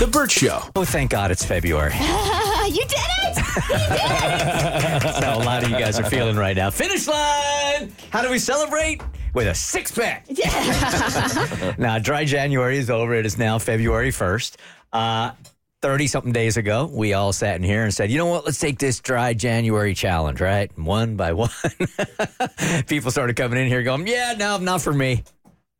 The Bert Show. Oh, thank God it's February. you did it! That's how a lot of you guys are feeling right now. Finish line! How do we celebrate? With a six pack. Yeah. now, dry January is over. It is now February 1st. Uh, 30 something days ago, we all sat in here and said, you know what, let's take this dry January challenge, right? One by one. People started coming in here going, yeah, no, not for me.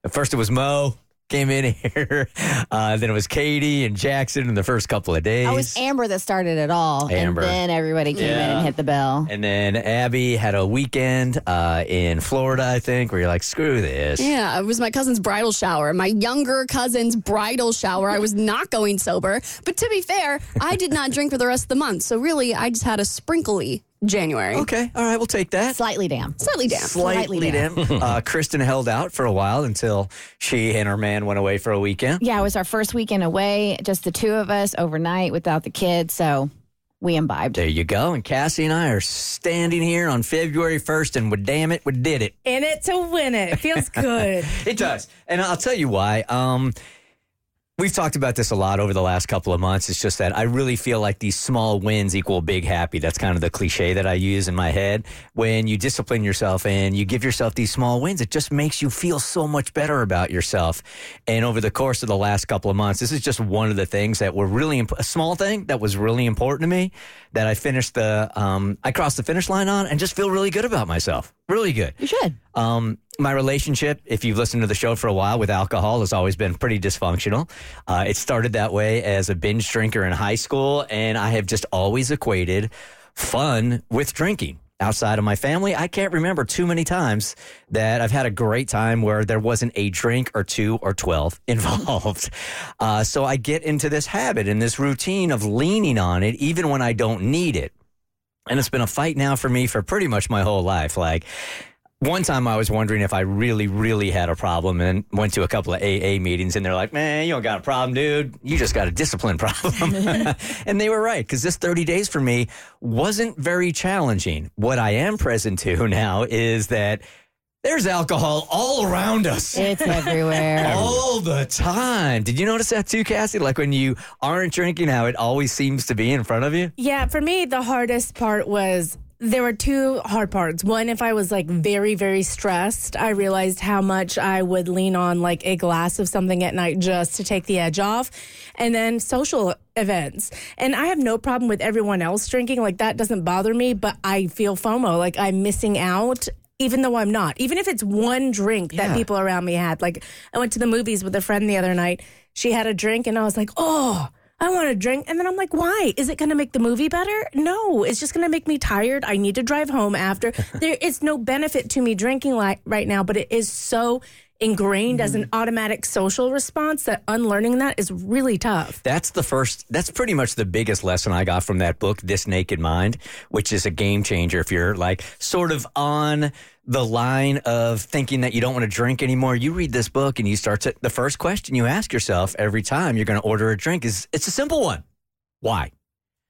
At first it was Mo came in here. Uh, then it was Katie and Jackson in the first couple of days. It was Amber that started it all. Amber. And then everybody came in and hit the bell. and then Abby had a weekend uh, in Florida, I think, where you're like, screw this. Yeah, it was my cousin's bridal shower, my younger cousin's bridal shower. I was not going sober. But to be fair, I did not drink for the rest of the month. So really, I just had a sprinkly January. Okay, all right, we'll take that. Slightly damp. Slightly damp. Slightly Slightly dim. uh, Kristen held out for a while until she and her man went away for a weekend. Yeah, it was our first weekend away, just the two of us overnight without the kids. So we imbibed. There you go. And Cassie and I are standing here on February 1st, and we damn it, we did it. In it to win it. It feels good. It does. And I'll tell you why. Um, we've talked about this a lot over the last couple of months. It's just that I really feel like these small wins equal big happy. That's kind of the cliche that I use in my head. When you discipline yourself and you give yourself these small wins, it just makes you feel so much better about yourself. And over the course of the last couple of months, this is just one of the things that were really imp- a small thing that was really important to me that I finished the, um, I crossed the finish line on and just feel really good about myself. Really good. You should. Um, my relationship, if you've listened to the show for a while with alcohol, has always been pretty dysfunctional. Uh, it started that way as a binge drinker in high school, and I have just always equated fun with drinking. Outside of my family, I can't remember too many times that I've had a great time where there wasn't a drink or two or 12 involved. Uh, so I get into this habit and this routine of leaning on it even when I don't need it. And it's been a fight now for me for pretty much my whole life. Like, one time I was wondering if I really, really had a problem and went to a couple of AA meetings and they're like, man, you don't got a problem, dude. You just got a discipline problem. and they were right because this 30 days for me wasn't very challenging. What I am present to now is that there's alcohol all around us. It's everywhere. All the time. Did you notice that too, Cassie? Like when you aren't drinking, how it always seems to be in front of you? yeah, for me, the hardest part was there were two hard parts. One, if I was like very, very stressed, I realized how much I would lean on like a glass of something at night just to take the edge off. And then social events. And I have no problem with everyone else drinking. Like that doesn't bother me, but I feel FOMO, like I'm missing out. Even though I'm not, even if it's one drink Yeah. that people around me had. Like, I went to the movies with a friend the other night. She had a drink, and I was like, oh, I want a drink. And then I'm like, why? Is it going to make the movie better? No, it's just going to make me tired. I need to drive home after. there is no benefit to me drinking like right now, but it is so ingrained as an mm-hmm. automatic social response that unlearning that is really tough. That's the first, that's pretty much the biggest lesson I got from that book, This Naked Mind, which is a game changer. If you're like sort of on the line of thinking that you don't want to drink anymore, you read this book and you start to, the first question you ask yourself every time you're going to order a drink is, it's a simple one. Why?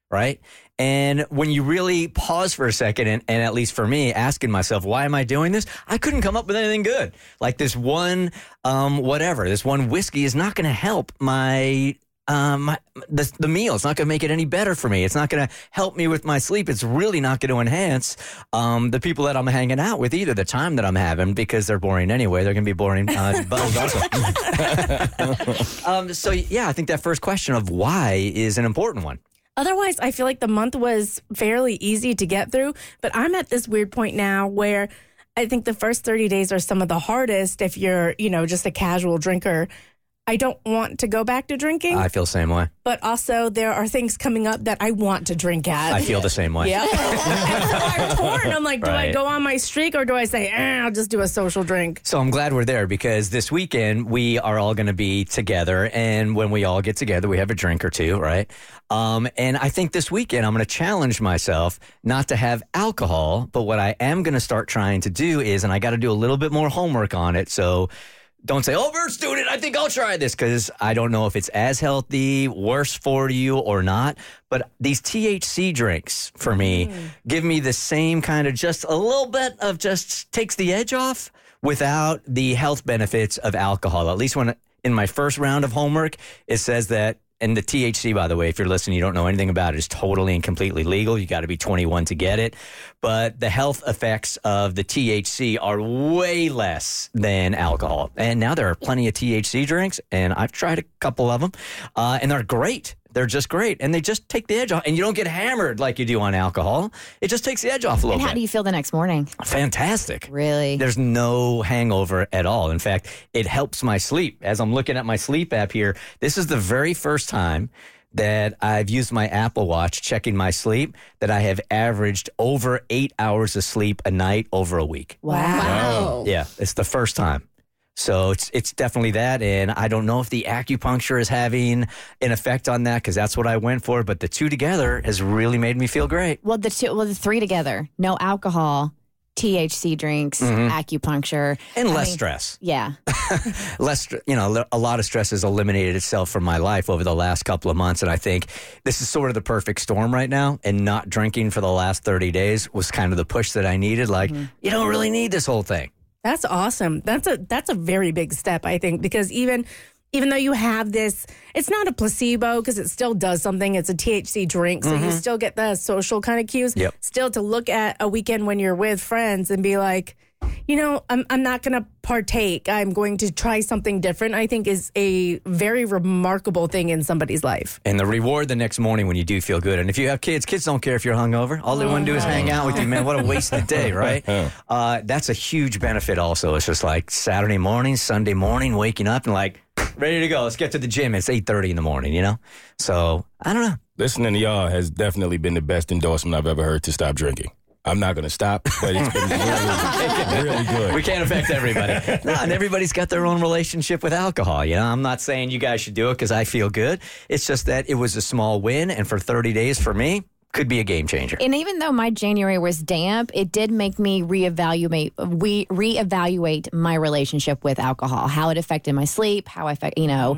Right. And when you really pause for a second, and, and at least for me, asking myself, why am I doing this? I couldn't come up with anything good. Like this one, um, whatever, this one whiskey is not going to help my um, my, the, the meal. It's not going to make it any better for me. It's not going to help me with my sleep. It's really not going to enhance um, the people that I'm hanging out with either, the time that I'm having, because they're boring anyway. They're going to be boring uh, also. um, so, yeah, I think that first question of why is an important one. Otherwise, I feel like the month was fairly easy to get through, but I'm at this weird point now where I think the first 30 days are some of the hardest if you're, you know, just a casual drinker. I don't want to go back to drinking, I feel the same way. but also there are things coming up that I want to drink at. I feel the same way. Yeah. and so I'm torn. I'm like, do I go on my streak or do I say, eh, I'll just do a social drink? So I'm glad we're there because this weekend we are all going to be together, and when we all get together, we have a drink or two, right? Um, and I think this weekend I'm going to challenge myself not to have alcohol, but what I am going to start trying to do is, and I got to do a little bit more homework on it. So don't say, "Oh, Bert's doing it. I think I'll try this," because I don't know if it's as healthy, worse for you, or not. But these THC drinks for me mm. give me the same kind of just a little bit of just takes the edge off without the health benefits of alcohol. At least when in my first round of homework, it says that And the THC, by the way, if you're listening, you don't know anything about it, is totally and completely legal. You got to be 21 to get it. But the health effects of the THC are way less than alcohol. And now there are plenty of THC drinks, and I've tried a couple of them, uh, and they're great. They're just great, and they just take the edge off, and you don't get hammered like you do on alcohol. It just takes the edge off a little And how bit. do you feel the next morning? Fantastic. Really? There's no hangover at all. In fact, it helps my sleep. As I'm looking at my sleep app here, this is the very first time that I've used my Apple Watch checking my sleep that I have averaged over eight hours of sleep a night over a week. Wow. Yeah, it's the first time. So it's it's definitely that, and I don't know if the acupuncture is having an effect on that because that's what I went for. But the two together has really made me feel great. Well, the two, well, the three together: no alcohol, THC drinks, mm-hmm. acupuncture, and I less mean, stress. Yeah, less you know a lot of stress has eliminated itself from my life over the last couple of months and i think this is sort of the perfect storm right now and not drinking for the last 30 days was kind of the push that i needed like mm-hmm. you don't really need this whole thing That's awesome. That's a that's a very big step, I think, because even even though you have this, it's not a placebo because it still does something. It's a THC drink, so you mm-hmm. still get the social kind of cues. Yep. Still to look at a weekend when you're with friends and be like, you know, I'm I'm not going to partake. I'm going to try something different. I think is a very remarkable thing in somebody's life. and the reward the next morning when you do feel good. And if you have kids kids don't care if you're hungover. All they want to do is hang out with you man. What a wasted day right? Uh, that's a huge benefit also. It's just like saturday morning sunday morning waking up and like ready to go. Let's get to the gym. It's 8.30 in the morning you know? So i don't know. Listening to y'all has definitely been the best endorsement I've ever heard to stop drinking. I'm not going to stop, but it's been really, really good. We can't affect everybody. no, and everybody's got their own relationship with alcohol. You know, I'm not saying you guys should do it because I feel good. It's just that it was a small win, and for 30 days for me, could be a game changer. and even though my January was damp, it did make me reevaluate we reevaluate my relationship with alcohol, how it affected my sleep, how I affect, you know,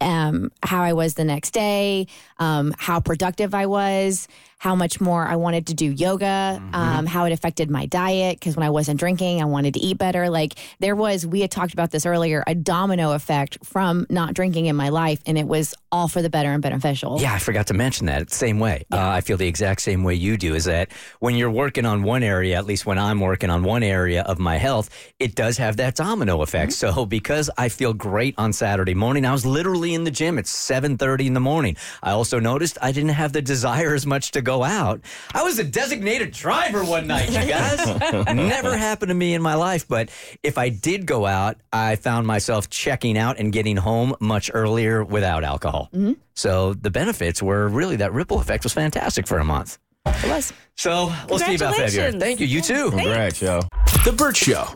um, how I was the next day, um, how productive I was, how much more I wanted to do yoga, um, how it affected my diet. Because when I wasn't drinking, I wanted to eat better. Like there was, we had talked about this earlier, a domino effect from not drinking in my life, and it was all for the better and beneficial. Yeah, I forgot to mention that. It's the same way. Uh, I feel the exact same way you do is that when you're working on one area, at least when I'm working on one area of my health, it does have that domino effect. So because I feel great on Saturday morning, I was literally in the gym at 7:30 in the morning. I also noticed I didn't have the desire as much to go out. I was a designated driver one night, you guys. Never happened to me in my life, but if I did go out, I found myself checking out and getting home much earlier without alcohol. Mm-hmm. So the benefits were really that ripple effect was fantastic for a month. It was. So we'll see about February. Congratulations. Thank you. You too. Congrats, y'all. The Bert Show.